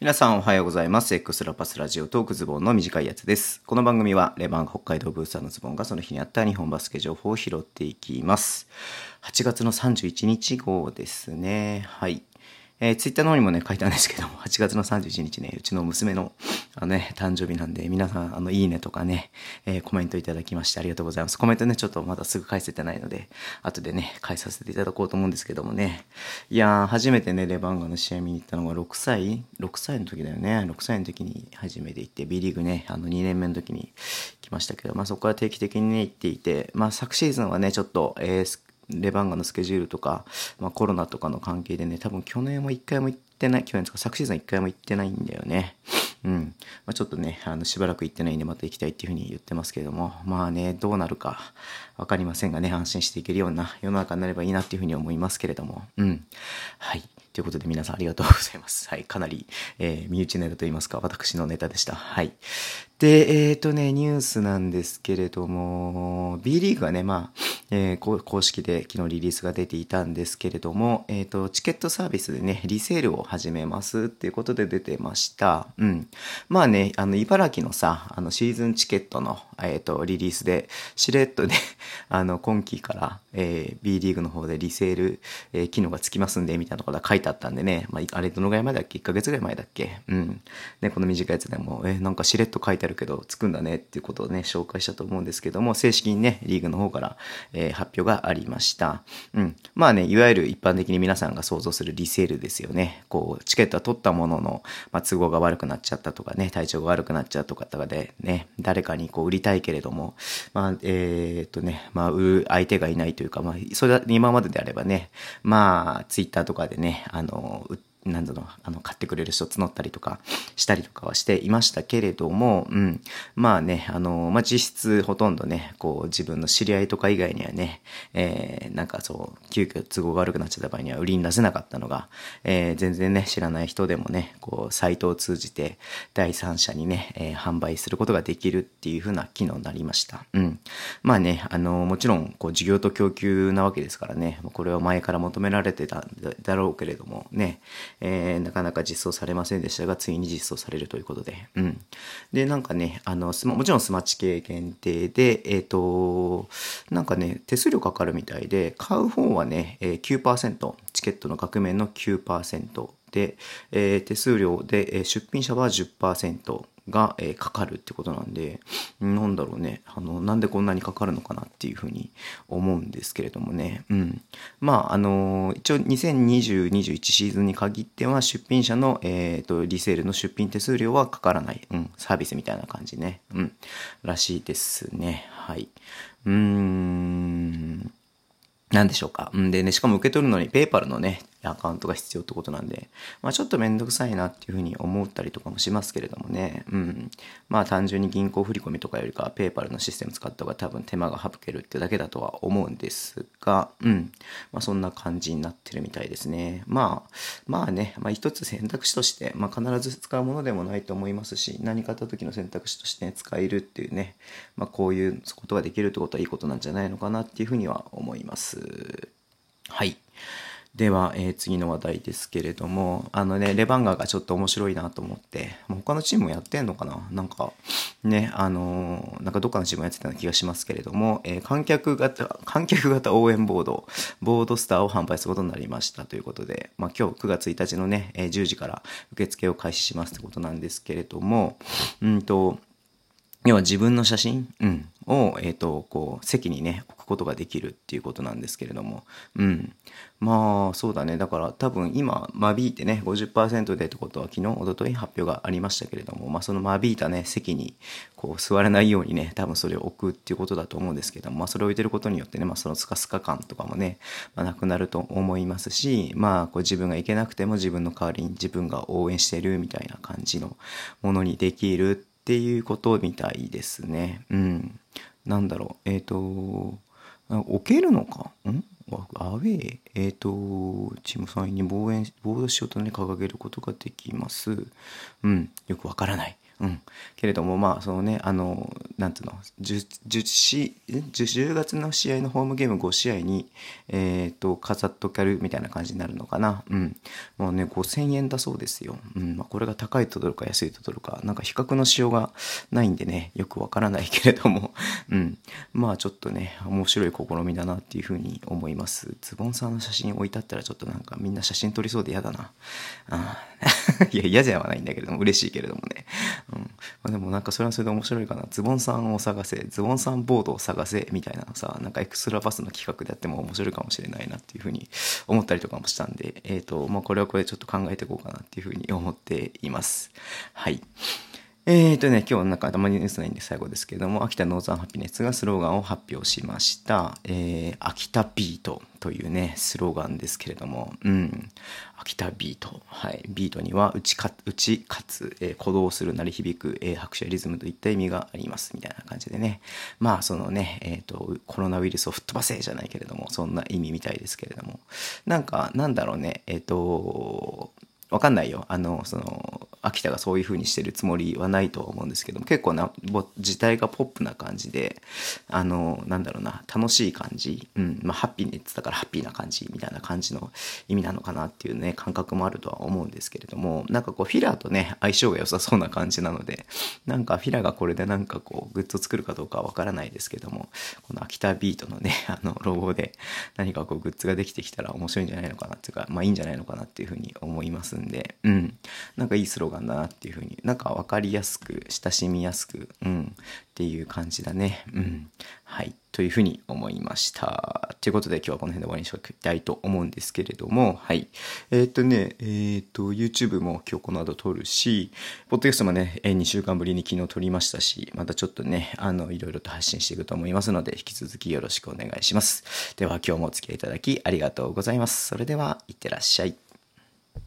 皆さんおはようございます。X ラパスラジオトークズボンの短いやつです。この番組はレバン北海道ブースターのズボンがその日にあった日本バスケ情報を拾っていきます。8月の31日号ですね。はい。えー、ツイッターの方にもね、書いたんですけども、8月の31日ね、うちの娘の、あのね、誕生日なんで、皆さん、あの、いいねとかね、えー、コメントいただきましてありがとうございます。コメントね、ちょっとまだすぐ返せてないので、後でね、返させていただこうと思うんですけどもね。いやー、初めてね、レバンガの試合見に行ったのが6歳 ?6 歳の時だよね。6歳の時に初めて行って、B リーグね、あの、2年目の時に来ましたけど、まあそこから定期的にね、行っていて、まあ昨シーズンはね、ちょっと、えー、レバンガのスケジュールとか、まあ、コロナとかの関係でね、多分去年も一回も行ってない、去年とか昨シーズン一回も行ってないんだよね。うん。まあ、ちょっとね、あの、しばらく行ってないんでまた行きたいっていうふうに言ってますけれども、まあね、どうなるかわかりませんがね、安心していけるような世の中になればいいなっていうふうに思いますけれども、うん。はい。ということで皆さんありがとうございます。はい。かなり、えー、身内ネタと言いますか、私のネタでした。はい。で、えっ、ー、とね、ニュースなんですけれども、B リーグがね、まあ、えー、公式で昨日リリースが出ていたんですけれども、えっ、ー、と、チケットサービスでね、リセールを始めますっていうことで出てました。うん。まあね、あの、茨城のさ、あの、シーズンチケットの、えっ、と、リリースで、しれっとね、あの、今期から、え B リーグの方でリセール、え機能がつきますんで、みたいなことが書いてあったんでね、まあ、あれどのぐらい前だっけ ?1 ヶ月ぐらい前だっけ？うん。で、この短いやつでも、えなんかしれっと書いてあるけど、つくんだねっていうことをね、紹介したと思うんですけども、正式にね、リーグの方から、え発表がありました。うん。まあね、いわゆる一般的に皆さんが想像するリセールですよね。こう、チケットは取ったものの、まあ、都合が悪くなっちゃったとかね、体調が悪くなっちゃったとかとかでね、誰かにこう売りたいけれども、まあ、えー、っとね、まあ、売る相手がいないというか、まあ、それは今までであればね、まあ、ツイッターとかでね、あの、売ってなんだろう、あの、買ってくれる人募ったりとかしたりとかはしていましたけれども、うん。まあね、あの、まあ実質ほとんどね、こう自分の知り合いとか以外にはね、えー、なんかそう、急遽都合が悪くなっちゃった場合には売りに出せなかったのが、えー、全然ね、知らない人でもね、こう、サイトを通じて第三者にね、えー、販売することができるっていう風な機能になりました。うん。まあね、あの、もちろん、こう、需要と供給なわけですからね、これは前から求められてただろうけれども、ね、えー、なかなか実装されませんでしたが、ついに実装されるということで。うん。で、なんかね、あの、もちろんスマッチ系限定で、えっ、ー、と、なんかね、手数料かかるみたいで、買う方はね、えー、9%、チケットの額面の9%で、えー、手数料で、えー、出品者は10%。が、えー、かかるってことなんで、なんだろうね、あの、なんでこんなにかかるのかなっていうふうに思うんですけれどもね。うん。まあ、あのー、一応2020、21シーズンに限っては出品者の、えっ、ー、と、リセールの出品手数料はかからない、うん、サービスみたいな感じね。うん、らしいですね。はい。うーん。なんでしょうか。んでね、しかも受け取るのにペーパルのね、アカウントが必要ってことなんで、まあちょっとめんどくさいなっていうふうに思ったりとかもしますけれどもね。うん。まあ単純に銀行振込とかよりかはペーパルのシステム使った方が多分手間が省けるってだけだとは思うんですが、うん。まあそんな感じになってるみたいですね。まあ、まあね、まあ一つ選択肢として、まあ必ず使うものでもないと思いますし、何かあった時の選択肢として、ね、使えるっていうね、まあこういうことができるってことはいいことなんじゃないのかなっていうふうには思います。はい。では、えー、次の話題ですけれども、あのね、レバンガがちょっと面白いなと思って、他のチームもやってんのかな？なんか、ね、あのー、なんかどっかのチームやってたような気がしますけれども、えー、観客型、観客型応援ボード、ボードスターを販売することになりましたということで、まあ今日9月1日のね、え、10時から受付を開始しますってことなんですけれども、うんと、要は自分の写真、うん、を、えっ、ー、と、こう、席にね、置くことができるっていうことなんですけれども、うん。まあ、そうだね。だから多分今、間引いてね、50%でってことは昨日、おととい発表がありましたけれども、まあその間引いたね、席に、こう、座れないようにね、多分それを置くっていうことだと思うんですけども、まあそれを置いてることによってね、まあそのスカスカ感とかもね、まあなくなると思いますし、まあこう自分が行けなくても自分の代わりに自分が応援してるみたいな感じのものにできるってていうことみたいですね。うん。なんだろう。えっ、ー、と、置けるのか？ん？アウェイ、えっ、ー、と、チーム3位に防衛、ボードショートに掲げることができます。うん、よくわからない。うん。けれども、まあ、そのね、あの、なんていうの、10, 10, 10, 月の試合のホームゲーム5試合に、えっ、と、飾っとけるみたいな感じになるのかな。うん。もうね、5000円だそうですよ。うん。まあ、これが高いと取るか安いと取るか、なんか比較のしようがないんでね、よくわからないけれども、うん。まあ、ちょっとね、面白い試みだなっていうふうに思います。ズボンさんの写真置いてあったらちょっとなんかみんな写真撮りそうで嫌だな。あ いや、嫌じゃないんだけれども、嬉しいけれどもね。うん。まあ、でもなんかそれはそれで面白いかな。ズボンさんを探せ、ズボンさんボードを探せ、みたいなさ、なんかエクストラバスの企画でやっても面白いかもしれないなっていうふうに思ったりとかもしたんで、えっ、ー、と、まあ、これはこれでちょっと考えていこうかなっていうふうに思っています。はい。えーとね、今日なんか頭にニュースないんで最後ですけれども、秋田ノーザンハピネスがスローガンを発表しました。えー、秋田ビートというね、スローガンですけれども、うん。秋田ビート。はい。ビートには、打ちか、打ち勝つ、えー、鼓動する、鳴り響く、えー、拍手やリズムといった意味があります。みたいな感じでね。まあ、そのね、えっ、ー、と、コロナウイルスを吹っ飛ばせじゃないけれども、そんな意味みたいですけれども。なんか、なんだろうね、えっ、と、わかんないよ。あの、その、秋田がそういう風にしてるつもりはないと思うんですけども、結構な、自体がポップな感じで、あの、なんだろうな、楽しい感じ、うん、まあ、ハッピーネッツだからハッピーな感じみたいな感じの意味なのかなっていうね、感覚もあるとは思うんですけれども、なんかこう、フィラーとね、相性が良さそうな感じなので、なんかフィラーがこれでなんかこう、グッズを作るかどうかはわからないですけども、この秋田ビートのね、あの、ロゴで何かこう、グッズができてきたら面白いんじゃないのかなっていうか、まあいいんじゃないのかなっていうふうに思いますんで、うん。なんかいいスローガンだなっていうふうに、なんか分かりやすく、親しみやすく、うん。っていう感じだね。うん。はい。というふうに思いました。ということで今日はこの辺で終わりにしたいと思うんですけれども、はい。えー、っとね、えー、っと、YouTube も今日この後撮るし、ポッドキャストもね、2週間ぶりに昨日撮りましたし、またちょっとね、あの、いろいろと発信していくと思いますので、引き続きよろしくお願いします。では今日もお付き合いいただきありがとうございます。それでは、いってらっしゃい。